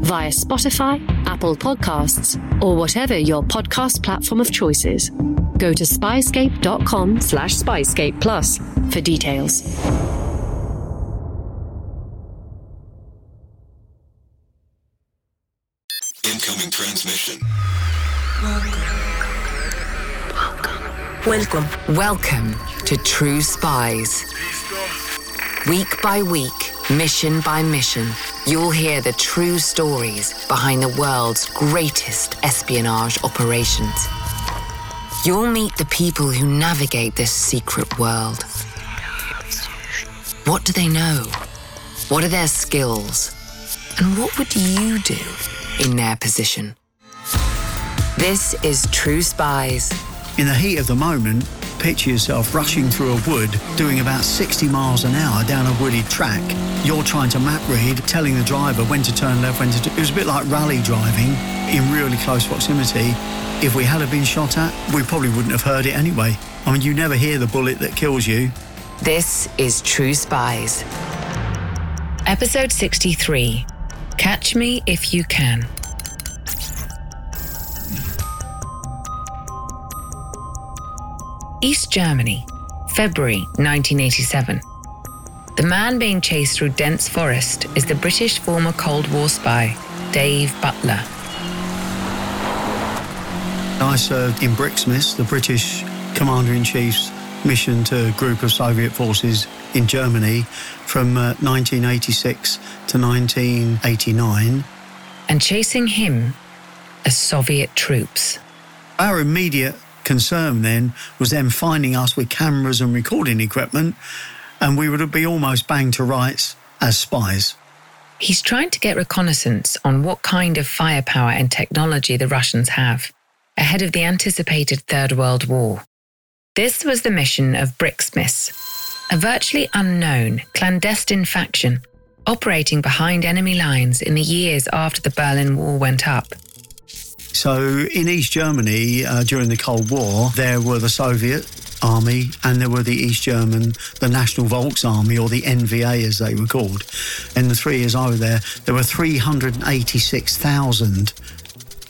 via Spotify, Apple Podcasts, or whatever your podcast platform of choice is. Go to spyscape.com slash spyscape plus for details. Incoming transmission. Welcome. Welcome to True Spies. Week by week, mission by mission, you'll hear the true stories behind the world's greatest espionage operations. You'll meet the people who navigate this secret world. What do they know? What are their skills? And what would you do in their position? This is True Spies. In the heat of the moment, picture yourself rushing through a wood, doing about 60 miles an hour down a wooded track. You're trying to map read, telling the driver when to turn left, when to. T- it was a bit like rally driving in really close proximity. If we had have been shot at, we probably wouldn't have heard it anyway. I mean, you never hear the bullet that kills you. This is True Spies. Episode 63 Catch Me If You Can. East Germany, February 1987. The man being chased through dense forest is the British former Cold War spy, Dave Butler. I served in Brixmis, the British Commander in Chief's mission to a group of Soviet forces in Germany from uh, 1986 to 1989. And chasing him are Soviet troops. Our immediate concern then was them finding us with cameras and recording equipment, and we would be almost banged to rights as spies. He's trying to get reconnaissance on what kind of firepower and technology the Russians have ahead of the anticipated Third World War. This was the mission of Brixmis, a virtually unknown, clandestine faction operating behind enemy lines in the years after the Berlin Wall went up. So, in East Germany uh, during the Cold War, there were the Soviet army and there were the East German, the National Volks Army, or the NVA as they were called. In the three years I was there, there were 386,000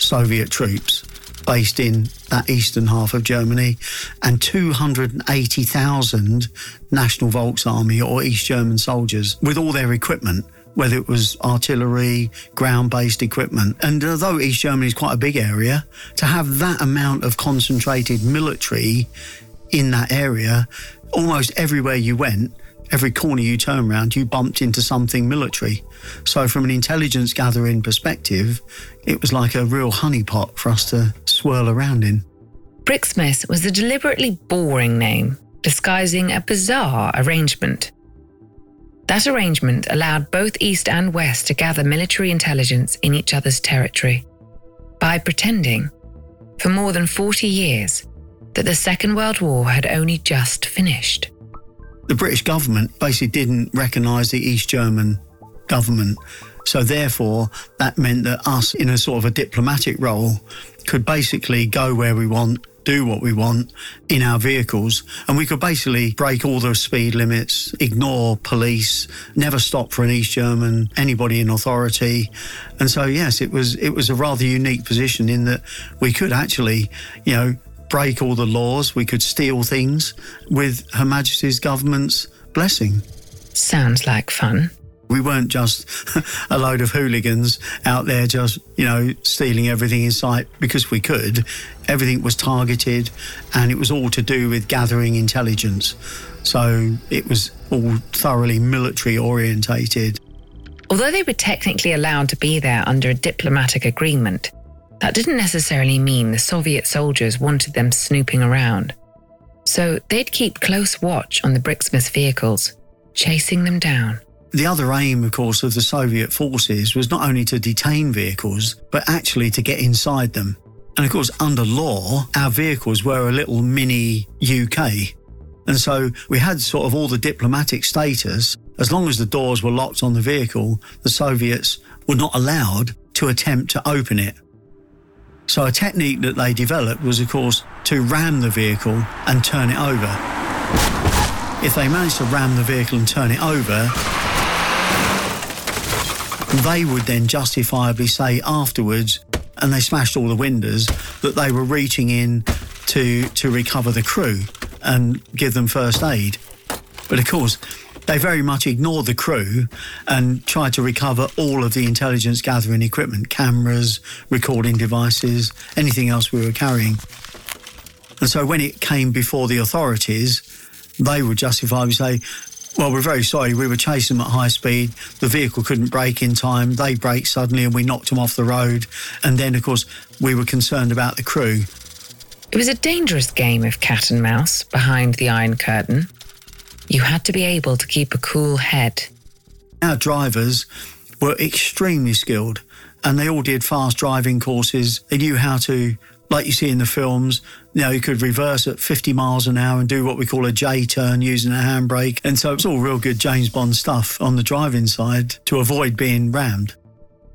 Soviet troops based in that eastern half of Germany, and 280,000 National Volks Army or East German soldiers with all their equipment whether it was artillery, ground based equipment. And although East Germany is quite a big area, to have that amount of concentrated military in that area, almost everywhere you went, every corner you turn around, you bumped into something military. So, from an intelligence gathering perspective, it was like a real honeypot for us to swirl around in. Brixmis was a deliberately boring name, disguising a bizarre arrangement. That arrangement allowed both East and West to gather military intelligence in each other's territory by pretending, for more than 40 years, that the Second World War had only just finished. The British government basically didn't recognise the East German government. So, therefore, that meant that us, in a sort of a diplomatic role, could basically go where we want, do what we want in our vehicles. And we could basically break all the speed limits, ignore police, never stop for an East German, anybody in authority. And so, yes, it was, it was a rather unique position in that we could actually, you know, break all the laws, we could steal things with Her Majesty's government's blessing. Sounds like fun. We weren't just a load of hooligans out there just, you know, stealing everything in sight because we could. Everything was targeted and it was all to do with gathering intelligence. So it was all thoroughly military orientated. Although they were technically allowed to be there under a diplomatic agreement, that didn't necessarily mean the Soviet soldiers wanted them snooping around. So they'd keep close watch on the Brixmis vehicles, chasing them down. The other aim, of course, of the Soviet forces was not only to detain vehicles, but actually to get inside them. And of course, under law, our vehicles were a little mini UK. And so we had sort of all the diplomatic status. As long as the doors were locked on the vehicle, the Soviets were not allowed to attempt to open it. So a technique that they developed was, of course, to ram the vehicle and turn it over. If they managed to ram the vehicle and turn it over, they would then justifiably say afterwards, and they smashed all the windows, that they were reaching in to, to recover the crew and give them first aid. But of course, they very much ignored the crew and tried to recover all of the intelligence gathering equipment cameras, recording devices, anything else we were carrying. And so when it came before the authorities, they would justifiably say, well, we're very sorry. We were chasing them at high speed. The vehicle couldn't brake in time. They braked suddenly and we knocked them off the road. And then, of course, we were concerned about the crew. It was a dangerous game of cat and mouse behind the Iron Curtain. You had to be able to keep a cool head. Our drivers were extremely skilled and they all did fast driving courses. They knew how to, like you see in the films, you know, you could reverse at 50 miles an hour and do what we call a J turn using a handbrake. And so it's all real good James Bond stuff on the driving side to avoid being rammed.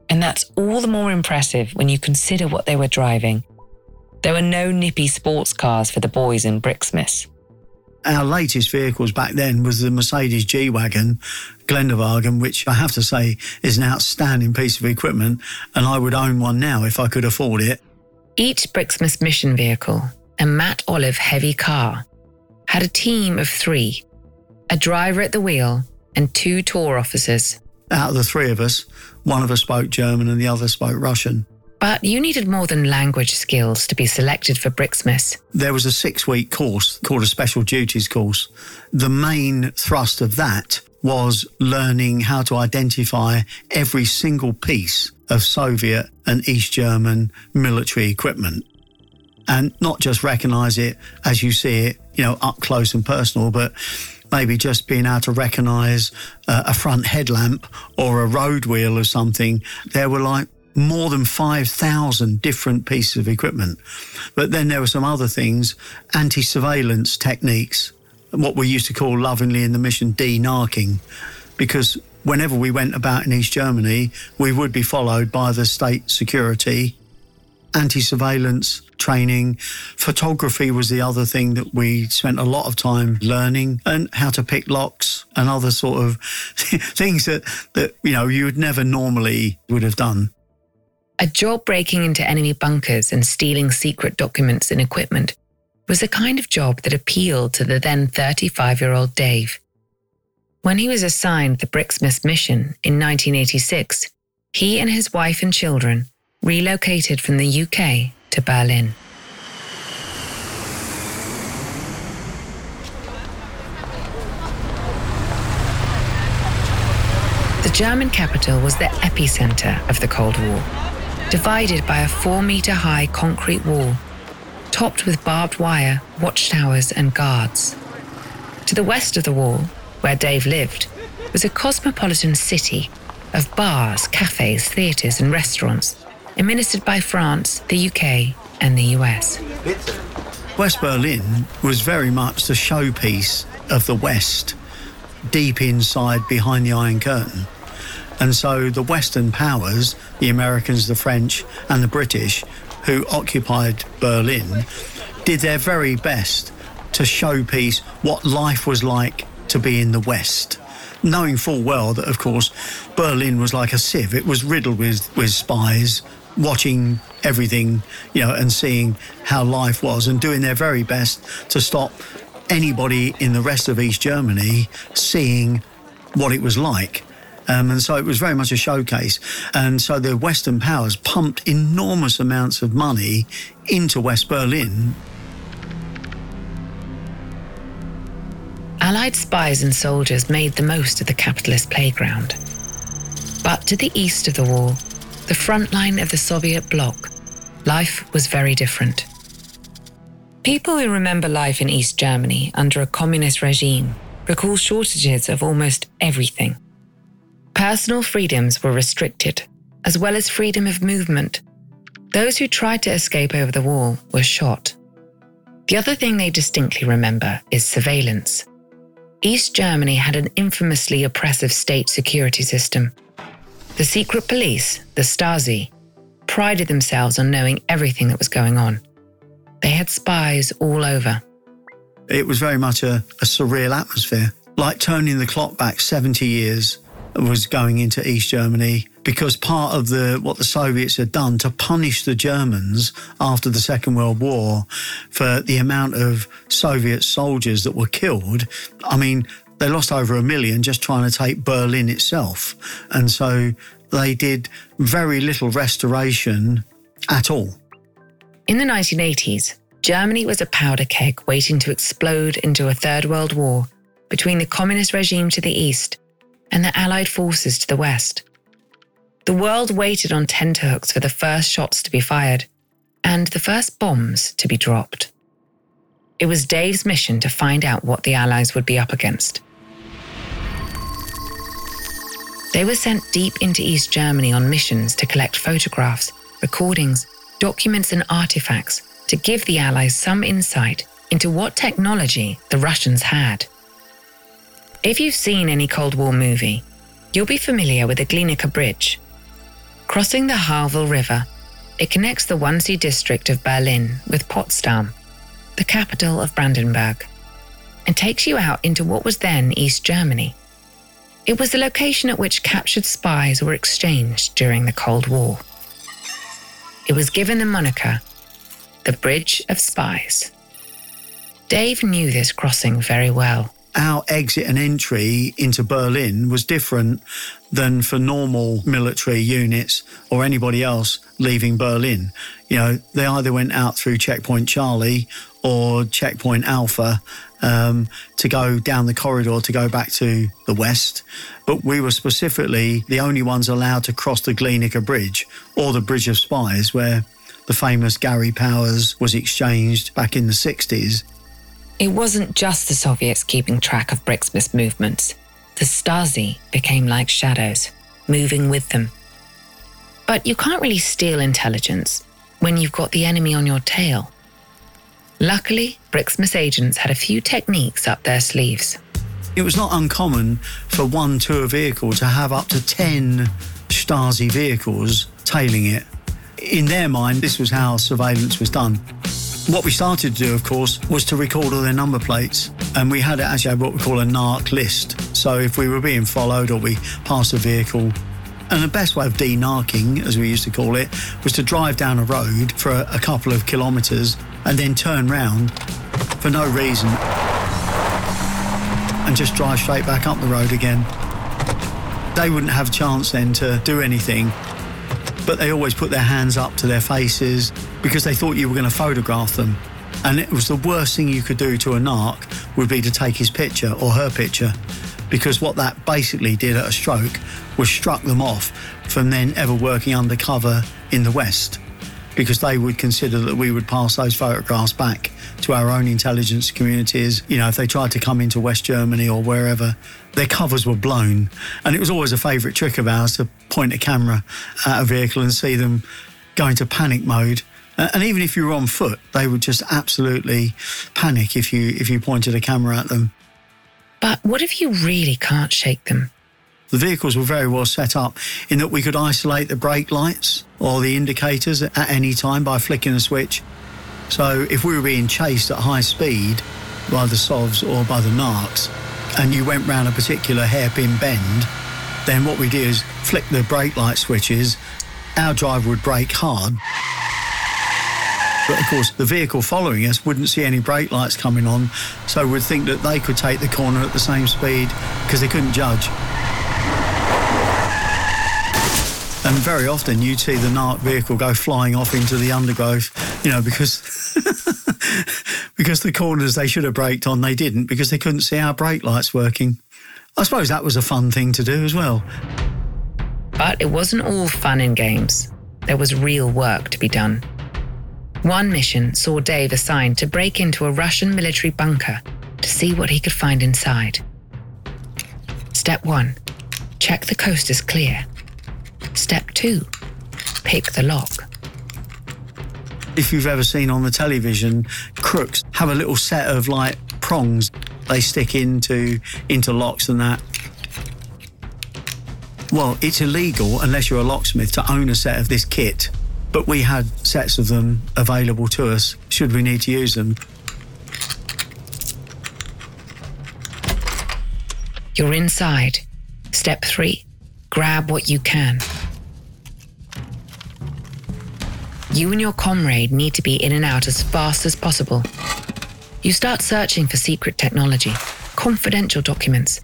And that's all the more impressive when you consider what they were driving. There were no nippy sports cars for the boys in Brixmis. Our latest vehicles back then was the Mercedes G Wagon, Geländewagen, which I have to say is an outstanding piece of equipment, and I would own one now if I could afford it. Each Brixmis mission vehicle, a matte olive heavy car, had a team of three a driver at the wheel and two tour officers. Out of the three of us, one of us spoke German and the other spoke Russian. But you needed more than language skills to be selected for Brixmis. There was a six week course called a special duties course. The main thrust of that was learning how to identify every single piece of Soviet and East German military equipment. And not just recognize it as you see it, you know, up close and personal, but maybe just being able to recognize uh, a front headlamp or a road wheel or something. There were like more than 5,000 different pieces of equipment. But then there were some other things, anti surveillance techniques, what we used to call lovingly in the mission de-narking, because whenever we went about in East Germany, we would be followed by the state security, anti surveillance training. Photography was the other thing that we spent a lot of time learning and how to pick locks and other sort of things that, that, you know, you would never normally would have done. A job breaking into enemy bunkers and stealing secret documents and equipment was the kind of job that appealed to the then 35 year old Dave. When he was assigned the Brixmis mission in 1986, he and his wife and children relocated from the UK to Berlin. The German capital was the epicenter of the Cold War divided by a four metre high concrete wall, topped with barbed wire, watchtowers, and guards. To the west of the wall, where Dave lived, was a cosmopolitan city of bars, cafes, theatres, and restaurants, administered by France, the UK, and the US. West Berlin was very much the showpiece of the West, deep inside behind the Iron Curtain. And so the Western powers, the Americans, the French, and the British, who occupied Berlin, did their very best to showpiece what life was like to be in the West. Knowing full well that, of course, Berlin was like a sieve. It was riddled with, with spies watching everything, you know, and seeing how life was and doing their very best to stop anybody in the rest of East Germany seeing what it was like. Um, and so it was very much a showcase. And so the Western powers pumped enormous amounts of money into West Berlin. Allied spies and soldiers made the most of the capitalist playground. But to the east of the wall, the front line of the Soviet bloc, life was very different. People who remember life in East Germany under a communist regime recall shortages of almost everything Personal freedoms were restricted, as well as freedom of movement. Those who tried to escape over the wall were shot. The other thing they distinctly remember is surveillance. East Germany had an infamously oppressive state security system. The secret police, the Stasi, prided themselves on knowing everything that was going on. They had spies all over. It was very much a, a surreal atmosphere, like turning the clock back 70 years was going into East Germany because part of the what the Soviets had done to punish the Germans after the Second World War for the amount of Soviet soldiers that were killed. I mean, they lost over a million just trying to take Berlin itself. And so they did very little restoration at all. In the 1980s, Germany was a powder keg waiting to explode into a Third World War between the communist regime to the east and the Allied forces to the west. The world waited on tenterhooks for the first shots to be fired and the first bombs to be dropped. It was Dave's mission to find out what the Allies would be up against. They were sent deep into East Germany on missions to collect photographs, recordings, documents, and artifacts to give the Allies some insight into what technology the Russians had. If you've seen any Cold War movie, you'll be familiar with the Glienicke Bridge. Crossing the Havel River, it connects the Wannsee district of Berlin with Potsdam, the capital of Brandenburg, and takes you out into what was then East Germany. It was the location at which captured spies were exchanged during the Cold War. It was given the moniker the Bridge of Spies. Dave knew this crossing very well our exit and entry into Berlin was different than for normal military units or anybody else leaving Berlin. You know, they either went out through Checkpoint Charlie or Checkpoint Alpha um, to go down the corridor to go back to the west. But we were specifically the only ones allowed to cross the Glienicke Bridge or the Bridge of Spies, where the famous Gary Powers was exchanged back in the 60s. It wasn't just the Soviets keeping track of Brixmis's movements. The Stasi became like shadows, moving with them. But you can't really steal intelligence when you've got the enemy on your tail. Luckily, Brixmis's agents had a few techniques up their sleeves. It was not uncommon for one tour vehicle to have up to 10 Stasi vehicles tailing it. In their mind, this was how surveillance was done. What we started to do, of course, was to record all their number plates. And we had actually what we call a NARC list. So if we were being followed or we passed a vehicle, and the best way of denarking, as we used to call it, was to drive down a road for a, a couple of kilometres and then turn round for no reason and just drive straight back up the road again. They wouldn't have a chance then to do anything but they always put their hands up to their faces because they thought you were going to photograph them. And it was the worst thing you could do to a narc would be to take his picture or her picture because what that basically did at a stroke was struck them off from then ever working undercover in the West because they would consider that we would pass those photographs back to our own intelligence communities. You know, if they tried to come into West Germany or wherever, their covers were blown. And it was always a favourite trick of ours to point a camera at a vehicle and see them go into panic mode. And even if you were on foot, they would just absolutely panic if you if you pointed a camera at them. But what if you really can't shake them? The vehicles were very well set up in that we could isolate the brake lights or the indicators at any time by flicking a switch. So if we were being chased at high speed by the SOVs or by the NARCs, and you went round a particular hairpin bend, then what we do is flick the brake light switches, our driver would brake hard. But of course, the vehicle following us wouldn't see any brake lights coming on, so would think that they could take the corner at the same speed because they couldn't judge. And very often you'd see the NARC vehicle go flying off into the undergrowth, you know, because because the corners they should have braked on, they didn't because they couldn't see our brake lights working. I suppose that was a fun thing to do as well. But it wasn't all fun and games. There was real work to be done. One mission saw Dave assigned to break into a Russian military bunker to see what he could find inside. Step one check the coast is clear. Step two pick the lock. If you've ever seen on the television, crooks have a little set of like prongs they stick into into locks and that. Well, it's illegal unless you're a locksmith to own a set of this kit, but we had sets of them available to us should we need to use them. You're inside. Step three grab what you can. You and your comrade need to be in and out as fast as possible. You start searching for secret technology, confidential documents.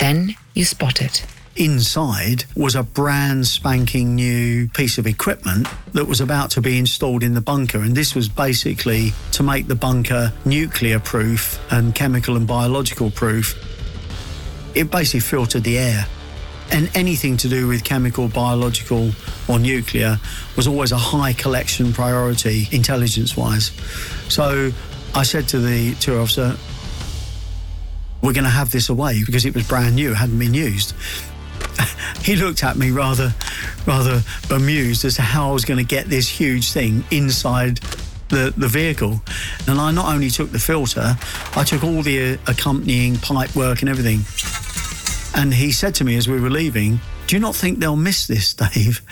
Then you spot it. Inside was a brand spanking new piece of equipment that was about to be installed in the bunker. And this was basically to make the bunker nuclear proof and chemical and biological proof. It basically filtered the air and anything to do with chemical, biological, or nuclear was always a high collection priority, intelligence wise. So I said to the tour officer, We're going to have this away because it was brand new, hadn't been used. he looked at me rather, rather bemused as to how I was going to get this huge thing inside the, the vehicle. And I not only took the filter, I took all the uh, accompanying pipe work and everything. And he said to me as we were leaving, Do you not think they'll miss this, Dave?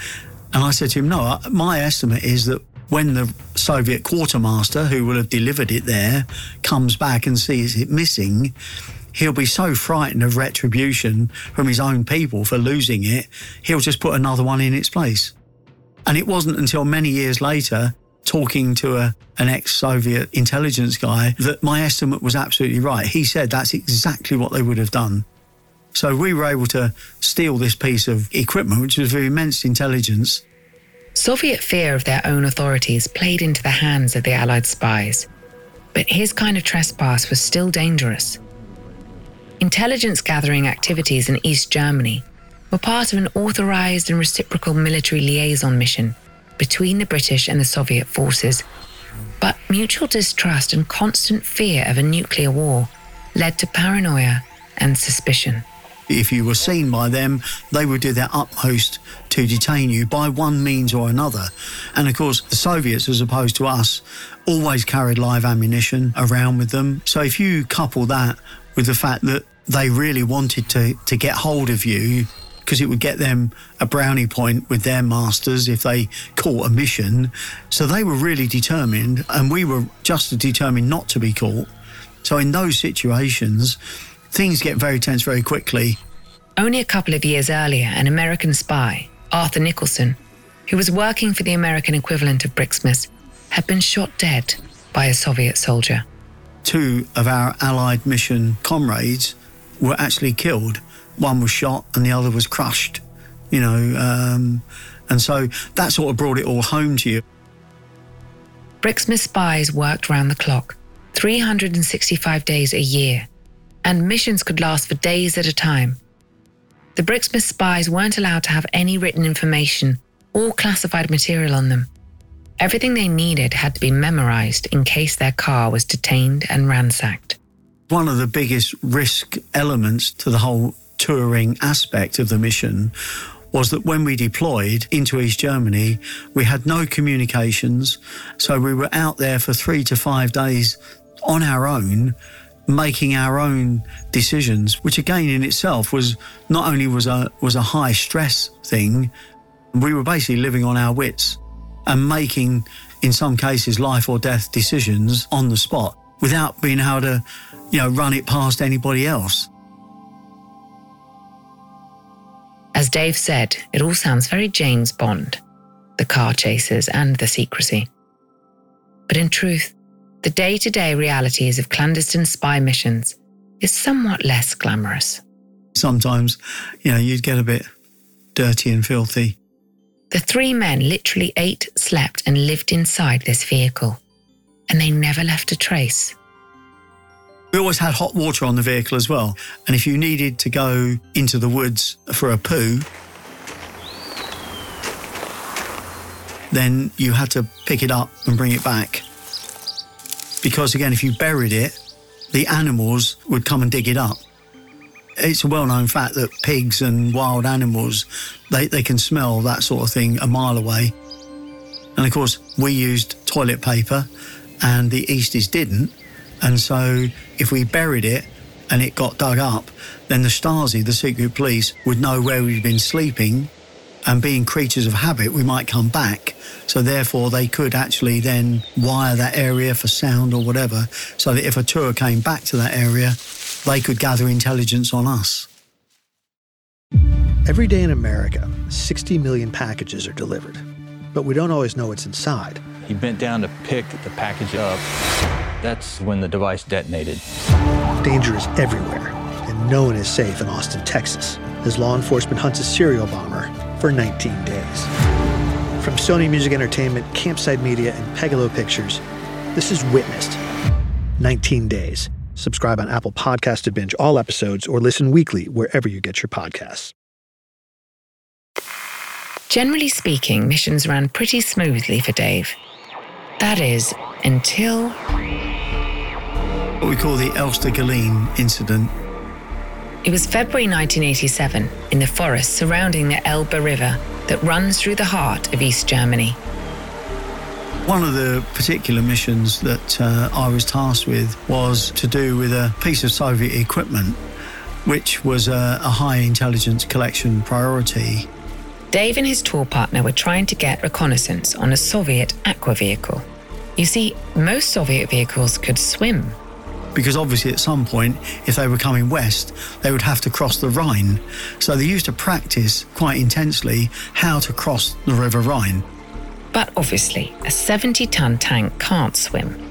And I said to him, No, my estimate is that when the Soviet quartermaster, who will have delivered it there, comes back and sees it missing, he'll be so frightened of retribution from his own people for losing it, he'll just put another one in its place. And it wasn't until many years later, talking to a, an ex Soviet intelligence guy, that my estimate was absolutely right. He said that's exactly what they would have done. So we were able to steal this piece of equipment, which was of immense intelligence. Soviet fear of their own authorities played into the hands of the Allied spies. But his kind of trespass was still dangerous. Intelligence gathering activities in East Germany were part of an authorized and reciprocal military liaison mission between the British and the Soviet forces. But mutual distrust and constant fear of a nuclear war led to paranoia and suspicion. If you were seen by them, they would do their utmost to detain you by one means or another. And of course, the Soviets, as opposed to us, always carried live ammunition around with them. So if you couple that with the fact that they really wanted to, to get hold of you, because it would get them a brownie point with their masters if they caught a mission. So they were really determined, and we were just as determined not to be caught. So in those situations, things get very tense very quickly. Only a couple of years earlier, an American spy, Arthur Nicholson, who was working for the American equivalent of Brixmis, had been shot dead by a Soviet soldier. Two of our Allied mission comrades were actually killed. One was shot and the other was crushed, you know. Um, and so that sort of brought it all home to you. Brixmis spies worked round the clock, 365 days a year, and missions could last for days at a time. The Brixmis spies weren't allowed to have any written information or classified material on them. Everything they needed had to be memorized in case their car was detained and ransacked. One of the biggest risk elements to the whole touring aspect of the mission was that when we deployed into East Germany, we had no communications. So we were out there for three to five days on our own making our own decisions, which again in itself was not only was a was a high stress thing, we were basically living on our wits and making in some cases life or death decisions on the spot without being able to, you know, run it past anybody else. As Dave said, it all sounds very James Bond the car chases and the secrecy. But in truth, the day to day realities of clandestine spy missions is somewhat less glamorous. Sometimes, you know, you'd get a bit dirty and filthy. The three men literally ate, slept, and lived inside this vehicle, and they never left a trace. We always had hot water on the vehicle as well. And if you needed to go into the woods for a poo, then you had to pick it up and bring it back. Because again, if you buried it, the animals would come and dig it up. It's a well known fact that pigs and wild animals, they, they can smell that sort of thing a mile away. And of course, we used toilet paper and the Easties didn't. And so if we buried it and it got dug up, then the Stasi, the secret police, would know where we'd been sleeping. And being creatures of habit, we might come back. So therefore, they could actually then wire that area for sound or whatever, so that if a tour came back to that area, they could gather intelligence on us. Every day in America, 60 million packages are delivered, but we don't always know what's inside. He bent down to pick the package up. That's when the device detonated. Danger is everywhere, and no one is safe in Austin, Texas, as law enforcement hunts a serial bomber for 19 days. From Sony Music Entertainment, Campside Media, and Pegalo Pictures, this is Witnessed 19 Days. Subscribe on Apple Podcast to binge all episodes or listen weekly wherever you get your podcasts. Generally speaking, missions ran pretty smoothly for Dave. That is, until What we call the Elster Galeen incident. It was February 1987 in the forest surrounding the Elbe River that runs through the heart of East Germany. One of the particular missions that uh, I was tasked with was to do with a piece of Soviet equipment, which was a, a high intelligence collection priority. Dave and his tour partner were trying to get reconnaissance on a Soviet aqua vehicle. You see, most Soviet vehicles could swim. Because obviously, at some point, if they were coming west, they would have to cross the Rhine. So they used to practice quite intensely how to cross the River Rhine. But obviously, a 70 ton tank can't swim.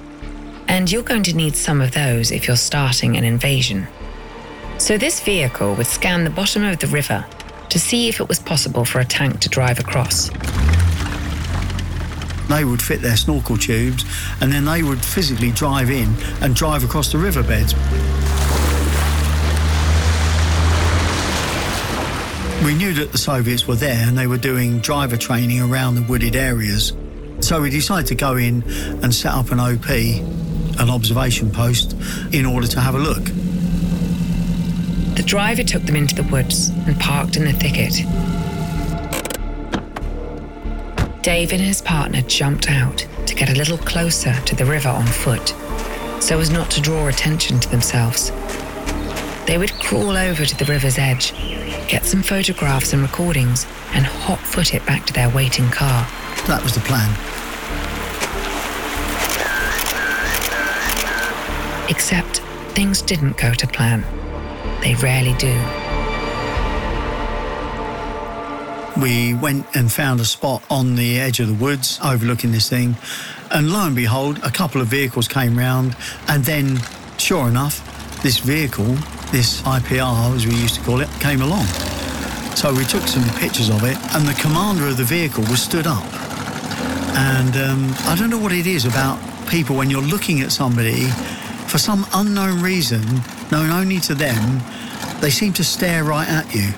And you're going to need some of those if you're starting an invasion. So this vehicle would scan the bottom of the river to see if it was possible for a tank to drive across. They would fit their snorkel tubes and then they would physically drive in and drive across the riverbeds. We knew that the Soviets were there and they were doing driver training around the wooded areas. So we decided to go in and set up an OP, an observation post, in order to have a look. The driver took them into the woods and parked in the thicket. Dave and his partner jumped out to get a little closer to the river on foot, so as not to draw attention to themselves. They would crawl over to the river's edge, get some photographs and recordings, and hot foot it back to their waiting car. That was the plan. Except things didn't go to plan. They rarely do. We went and found a spot on the edge of the woods overlooking this thing. And lo and behold, a couple of vehicles came round. And then, sure enough, this vehicle, this IPR as we used to call it, came along. So we took some pictures of it, and the commander of the vehicle was stood up. And um, I don't know what it is about people when you're looking at somebody for some unknown reason, known only to them, they seem to stare right at you.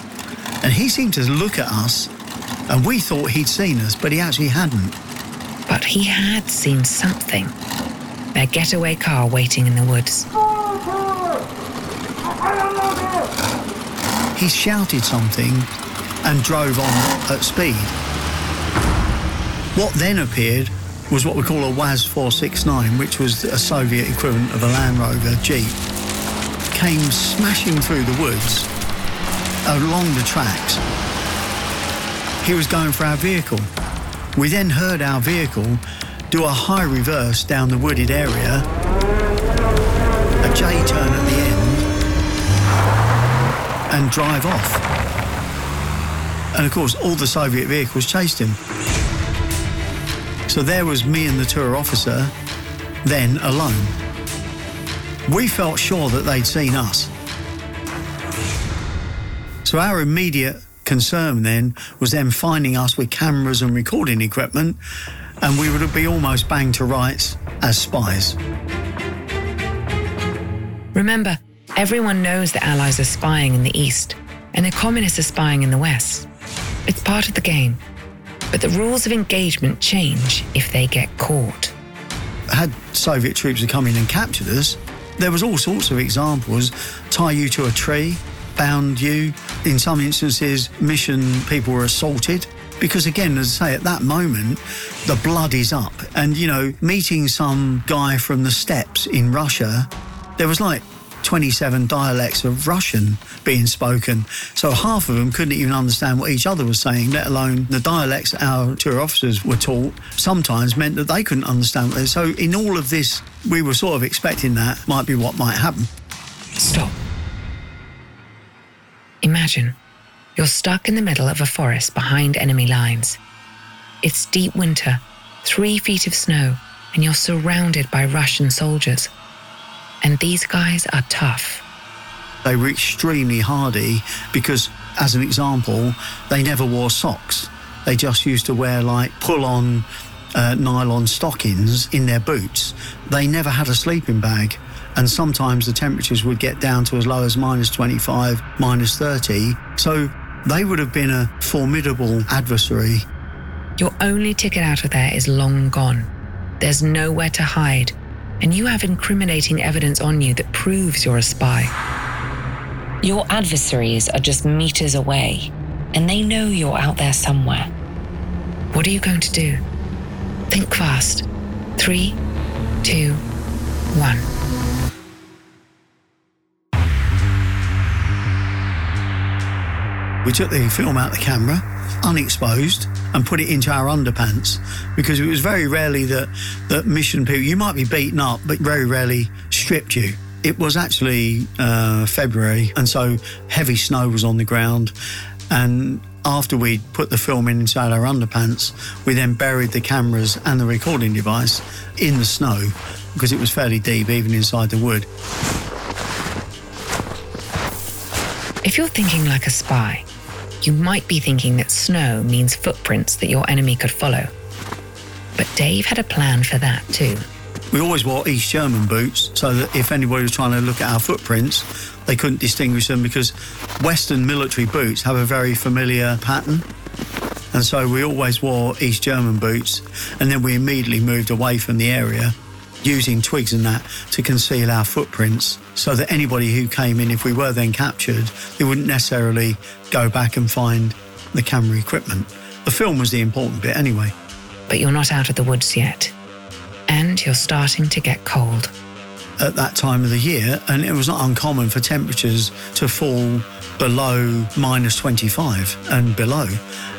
And he seemed to look at us, and we thought he'd seen us, but he actually hadn't. But he had seen something. Their getaway car waiting in the woods. He shouted something and drove on at speed. What then appeared was what we call a WAZ 469, which was a Soviet equivalent of a Land Rover Jeep. Came smashing through the woods along the tracks. He was going for our vehicle. We then heard our vehicle do a high reverse down the wooded area, a J turn at the end, and drive off. And of course, all the Soviet vehicles chased him. So there was me and the tour officer, then alone. We felt sure that they'd seen us. So our immediate concern then was them finding us with cameras and recording equipment, and we would be almost banged to rights as spies. Remember, everyone knows the Allies are spying in the East and the Communists are spying in the West. It's part of the game. But the rules of engagement change if they get caught. Had Soviet troops come in and captured us, there was all sorts of examples. Tie you to a tree, bound you. In some instances, mission people were assaulted. Because again, as I say, at that moment, the blood is up. And, you know, meeting some guy from the steppes in Russia, there was like 27 dialects of Russian being spoken. So half of them couldn't even understand what each other was saying, let alone the dialects our tour officers were taught sometimes meant that they couldn't understand. So in all of this, we were sort of expecting that might be what might happen. Stop. Imagine you're stuck in the middle of a forest behind enemy lines. It's deep winter, three feet of snow, and you're surrounded by Russian soldiers. And these guys are tough. They were extremely hardy because, as an example, they never wore socks. They just used to wear like pull on uh, nylon stockings in their boots. They never had a sleeping bag. And sometimes the temperatures would get down to as low as minus 25, minus 30. So they would have been a formidable adversary. Your only ticket out of there is long gone. There's nowhere to hide, and you have incriminating evidence on you that proves you're a spy. Your adversaries are just meters away, and they know you're out there somewhere. What are you going to do? Think fast. Three, two, one. We took the film out of the camera, unexposed, and put it into our underpants because it was very rarely that, that mission people, you might be beaten up, but very rarely stripped you. It was actually uh, February, and so heavy snow was on the ground. And after we put the film in inside our underpants, we then buried the cameras and the recording device in the snow because it was fairly deep, even inside the wood. If you're thinking like a spy, you might be thinking that snow means footprints that your enemy could follow. But Dave had a plan for that too. We always wore East German boots so that if anybody was trying to look at our footprints, they couldn't distinguish them because Western military boots have a very familiar pattern. And so we always wore East German boots, and then we immediately moved away from the area using twigs and that to conceal our footprints so that anybody who came in, if we were then captured, they wouldn't necessarily go back and find the camera equipment. The film was the important bit anyway. But you're not out of the woods yet. And you're starting to get cold. At that time of the year, and it was not uncommon for temperatures to fall below minus 25 and below.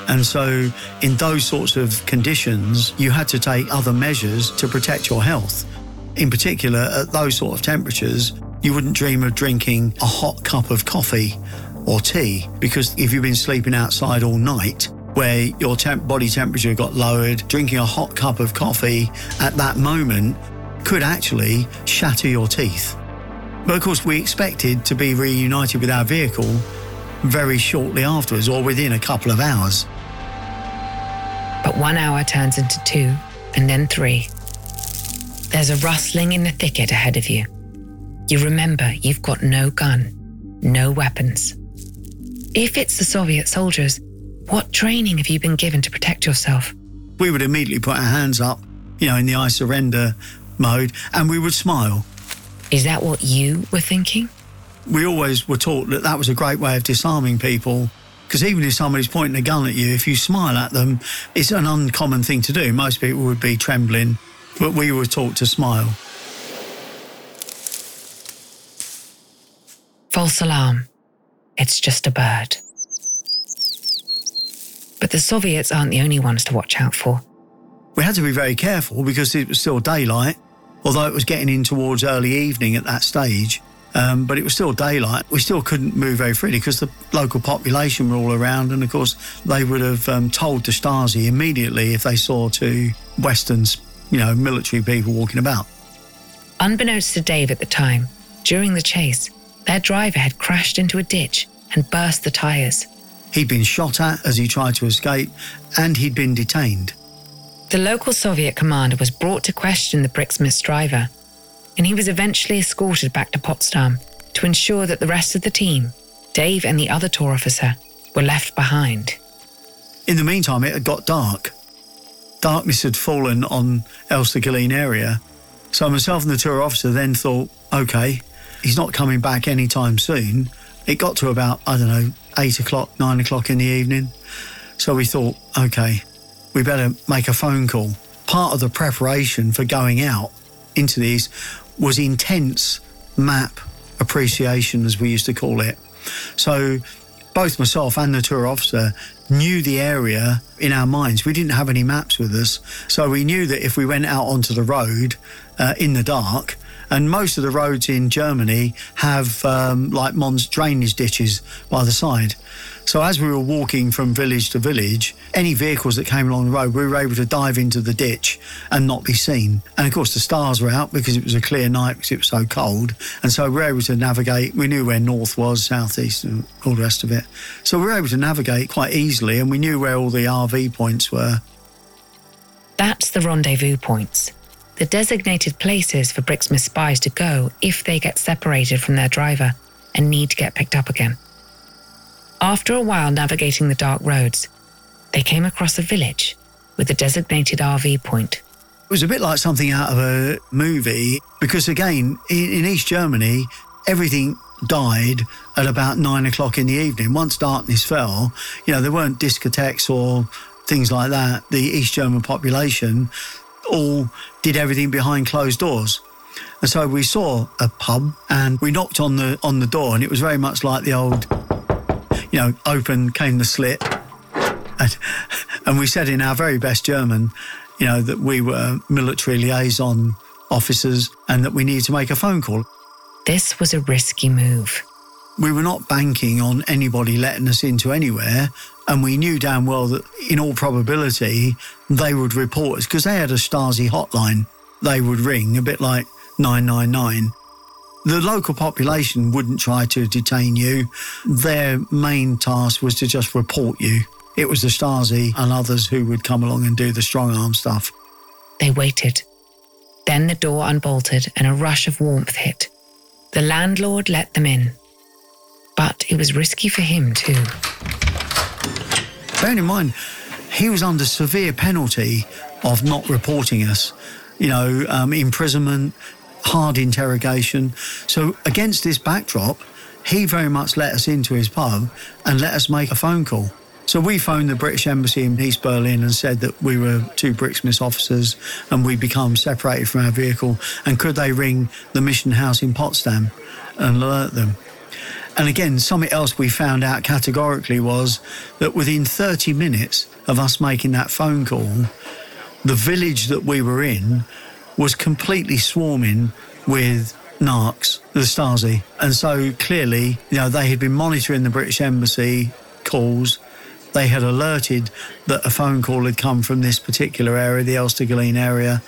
And so, in those sorts of conditions, you had to take other measures to protect your health. In particular, at those sort of temperatures, you wouldn't dream of drinking a hot cup of coffee or tea because if you've been sleeping outside all night, where your temp- body temperature got lowered, drinking a hot cup of coffee at that moment could actually shatter your teeth. But of course, we expected to be reunited with our vehicle very shortly afterwards or within a couple of hours. But one hour turns into two, and then three. There's a rustling in the thicket ahead of you. You remember you've got no gun, no weapons. If it's the Soviet soldiers, what training have you been given to protect yourself? We would immediately put our hands up, you know, in the I surrender mode, and we would smile. Is that what you were thinking? We always were taught that that was a great way of disarming people. Because even if somebody's pointing a gun at you, if you smile at them, it's an uncommon thing to do. Most people would be trembling, but we were taught to smile. False alarm. It's just a bird. But the Soviets aren't the only ones to watch out for. We had to be very careful because it was still daylight, although it was getting in towards early evening at that stage. Um, but it was still daylight. We still couldn't move very freely because the local population were all around, and of course they would have um, told the Stasi immediately if they saw two Westerns, you know, military people walking about. Unbeknownst to Dave at the time, during the chase, their driver had crashed into a ditch and burst the tyres. He'd been shot at as he tried to escape, and he'd been detained. The local Soviet commander was brought to question the Brixmis's driver, and he was eventually escorted back to Potsdam to ensure that the rest of the team, Dave and the other tour officer, were left behind. In the meantime, it had got dark. Darkness had fallen on Elster area. So myself and the tour officer then thought, okay, he's not coming back anytime soon. It got to about, I don't know, eight o'clock, nine o'clock in the evening. So we thought, okay, we better make a phone call. Part of the preparation for going out into these was intense map appreciation, as we used to call it. So both myself and the tour officer knew the area in our minds. We didn't have any maps with us. So we knew that if we went out onto the road uh, in the dark, and most of the roads in Germany have um, like Mons drainage ditches by the side. So as we were walking from village to village, any vehicles that came along the road, we were able to dive into the ditch and not be seen. And of course, the stars were out because it was a clear night because it was so cold. And so we were able to navigate. We knew where north was, southeast, and all the rest of it. So we were able to navigate quite easily, and we knew where all the RV points were. That's the rendezvous points, the designated places for Brixmis spies to go if they get separated from their driver and need to get picked up again. After a while navigating the dark roads, they came across a village with a designated RV point. It was a bit like something out of a movie because, again, in, in East Germany, everything died at about nine o'clock in the evening. Once darkness fell, you know, there weren't discotheques or things like that. The East German population all did everything behind closed doors. And so we saw a pub and we knocked on the on the door and it was very much like the old you know, open came the slit. And, and we said in our very best German, you know, that we were military liaison officers and that we needed to make a phone call. This was a risky move. We were not banking on anybody letting us into anywhere. And we knew damn well that in all probability, they would report us because they had a Stasi hotline. They would ring a bit like 999 the local population wouldn't try to detain you. Their main task was to just report you. It was the Stasi and others who would come along and do the strong arm stuff. They waited. Then the door unbolted and a rush of warmth hit. The landlord let them in. But it was risky for him, too. Bearing in mind, he was under severe penalty of not reporting us. You know, um, imprisonment, hard interrogation. So, against this backdrop, he very much let us into his pub and let us make a phone call. So we phoned the British Embassy in East Berlin and said that we were two Brixmis officers and we'd become separated from our vehicle and could they ring the mission house in Potsdam and alert them. And again, something else we found out categorically was that within 30 minutes of us making that phone call, the village that we were in was completely swarming with narcs, the Stasi. And so clearly, you know, they had been monitoring the British Embassy calls. They had alerted that a phone call had come from this particular area, the Elstergelin area,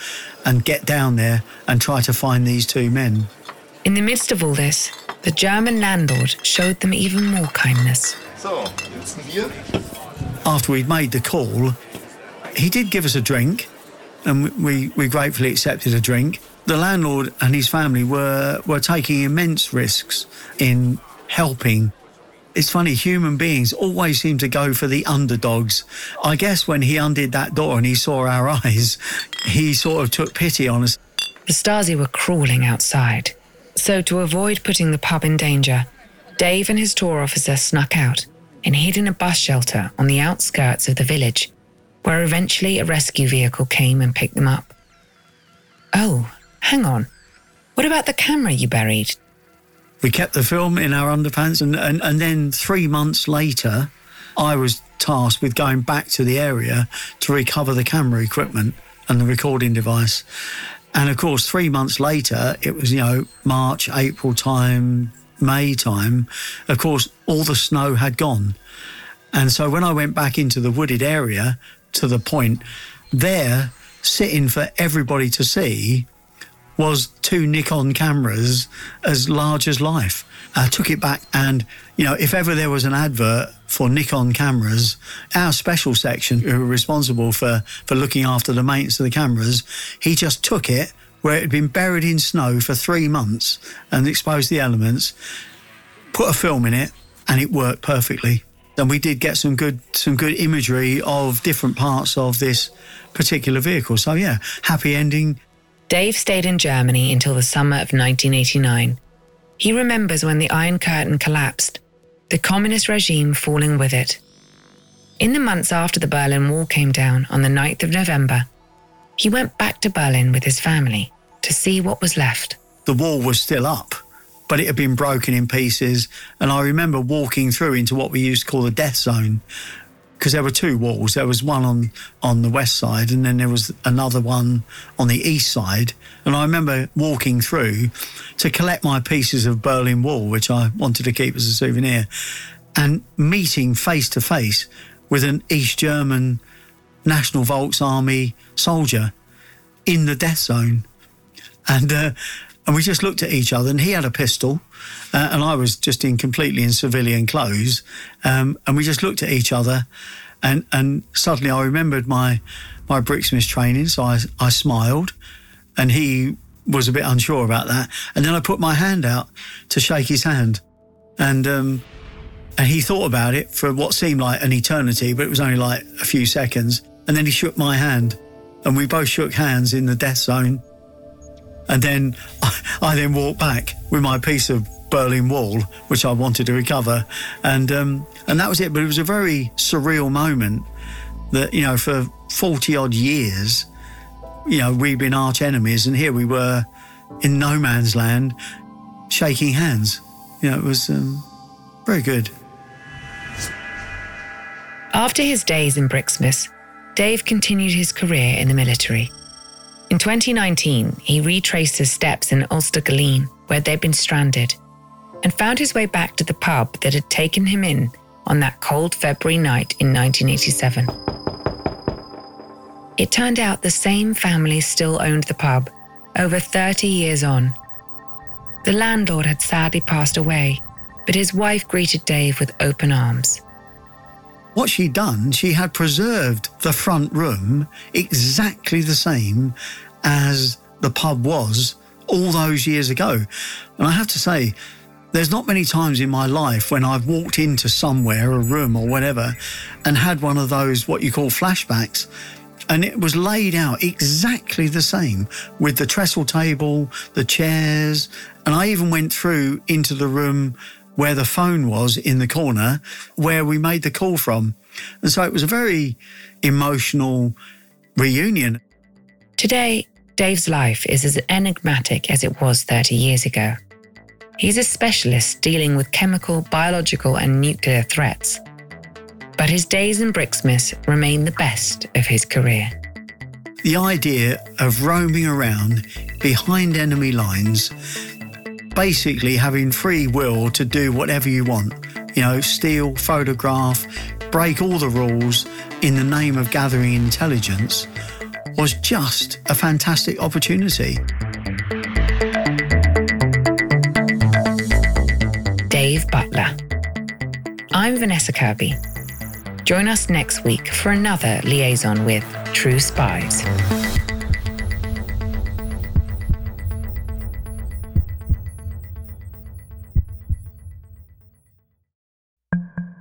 and get down there and try to find these two men. In the midst of all this, the German landlord showed them even more kindness. So, jetzt ein Bier? After we'd made the call, he did give us a drink and we, we gratefully accepted a drink. The landlord and his family were, were taking immense risks in helping. It's funny, human beings always seem to go for the underdogs. I guess when he undid that door and he saw our eyes, he sort of took pity on us. The Stasi were crawling outside. So, to avoid putting the pub in danger, Dave and his tour officer snuck out and hid in a bus shelter on the outskirts of the village where eventually a rescue vehicle came and picked them up. Oh, hang on. What about the camera you buried? We kept the film in our underpants, and, and, and then three months later, I was tasked with going back to the area to recover the camera equipment and the recording device. And of course, three months later, it was, you know, March, April time, May time. Of course, all the snow had gone. And so when I went back into the wooded area, to the point, there, sitting for everybody to see, was two Nikon cameras as large as life. I took it back, and you know, if ever there was an advert for Nikon cameras, our special section, who were responsible for for looking after the maintenance of the cameras, he just took it where it had been buried in snow for three months and exposed the elements, put a film in it, and it worked perfectly and we did get some good some good imagery of different parts of this particular vehicle. So yeah, happy ending. Dave stayed in Germany until the summer of 1989. He remembers when the Iron Curtain collapsed, the communist regime falling with it. In the months after the Berlin Wall came down on the 9th of November, he went back to Berlin with his family to see what was left. The wall was still up, but it had been broken in pieces. And I remember walking through into what we used to call the death zone, because there were two walls. There was one on, on the west side, and then there was another one on the east side. And I remember walking through to collect my pieces of Berlin Wall, which I wanted to keep as a souvenir, and meeting face to face with an East German National Volksarmy soldier in the death zone. And, uh, and we just looked at each other, and he had a pistol, uh, and I was just in completely in civilian clothes. Um, and we just looked at each other, and, and suddenly I remembered my, my Brixmis training, so I, I smiled, and he was a bit unsure about that. And then I put my hand out to shake his hand. And um, and he thought about it for what seemed like an eternity, but it was only like a few seconds. And then he shook my hand, and we both shook hands in the death zone. And then I, I then walked back with my piece of Berlin Wall, which I wanted to recover, and um, and that was it. But it was a very surreal moment that you know for forty odd years, you know we've been arch enemies, and here we were in no man's land, shaking hands. You know it was um, very good. After his days in Brixmis, Dave continued his career in the military. In 2019, he retraced his steps in Ulster Galeen, where they'd been stranded, and found his way back to the pub that had taken him in on that cold February night in 1987. It turned out the same family still owned the pub, over 30 years on. The landlord had sadly passed away, but his wife greeted Dave with open arms. What she'd done, she had preserved the front room exactly the same as the pub was all those years ago. And I have to say, there's not many times in my life when I've walked into somewhere, a room or whatever, and had one of those, what you call flashbacks. And it was laid out exactly the same with the trestle table, the chairs. And I even went through into the room where the phone was in the corner where we made the call from. And so it was a very emotional reunion. Today, Dave's life is as enigmatic as it was 30 years ago. He's a specialist dealing with chemical, biological, and nuclear threats. But his days in Brixmis remain the best of his career. The idea of roaming around behind enemy lines basically having free will to do whatever you want. You know, steal, photograph, break all the rules in the name of gathering intelligence was just a fantastic opportunity. Dave Butler. I'm Vanessa Kirby. Join us next week for another liaison with True Spies.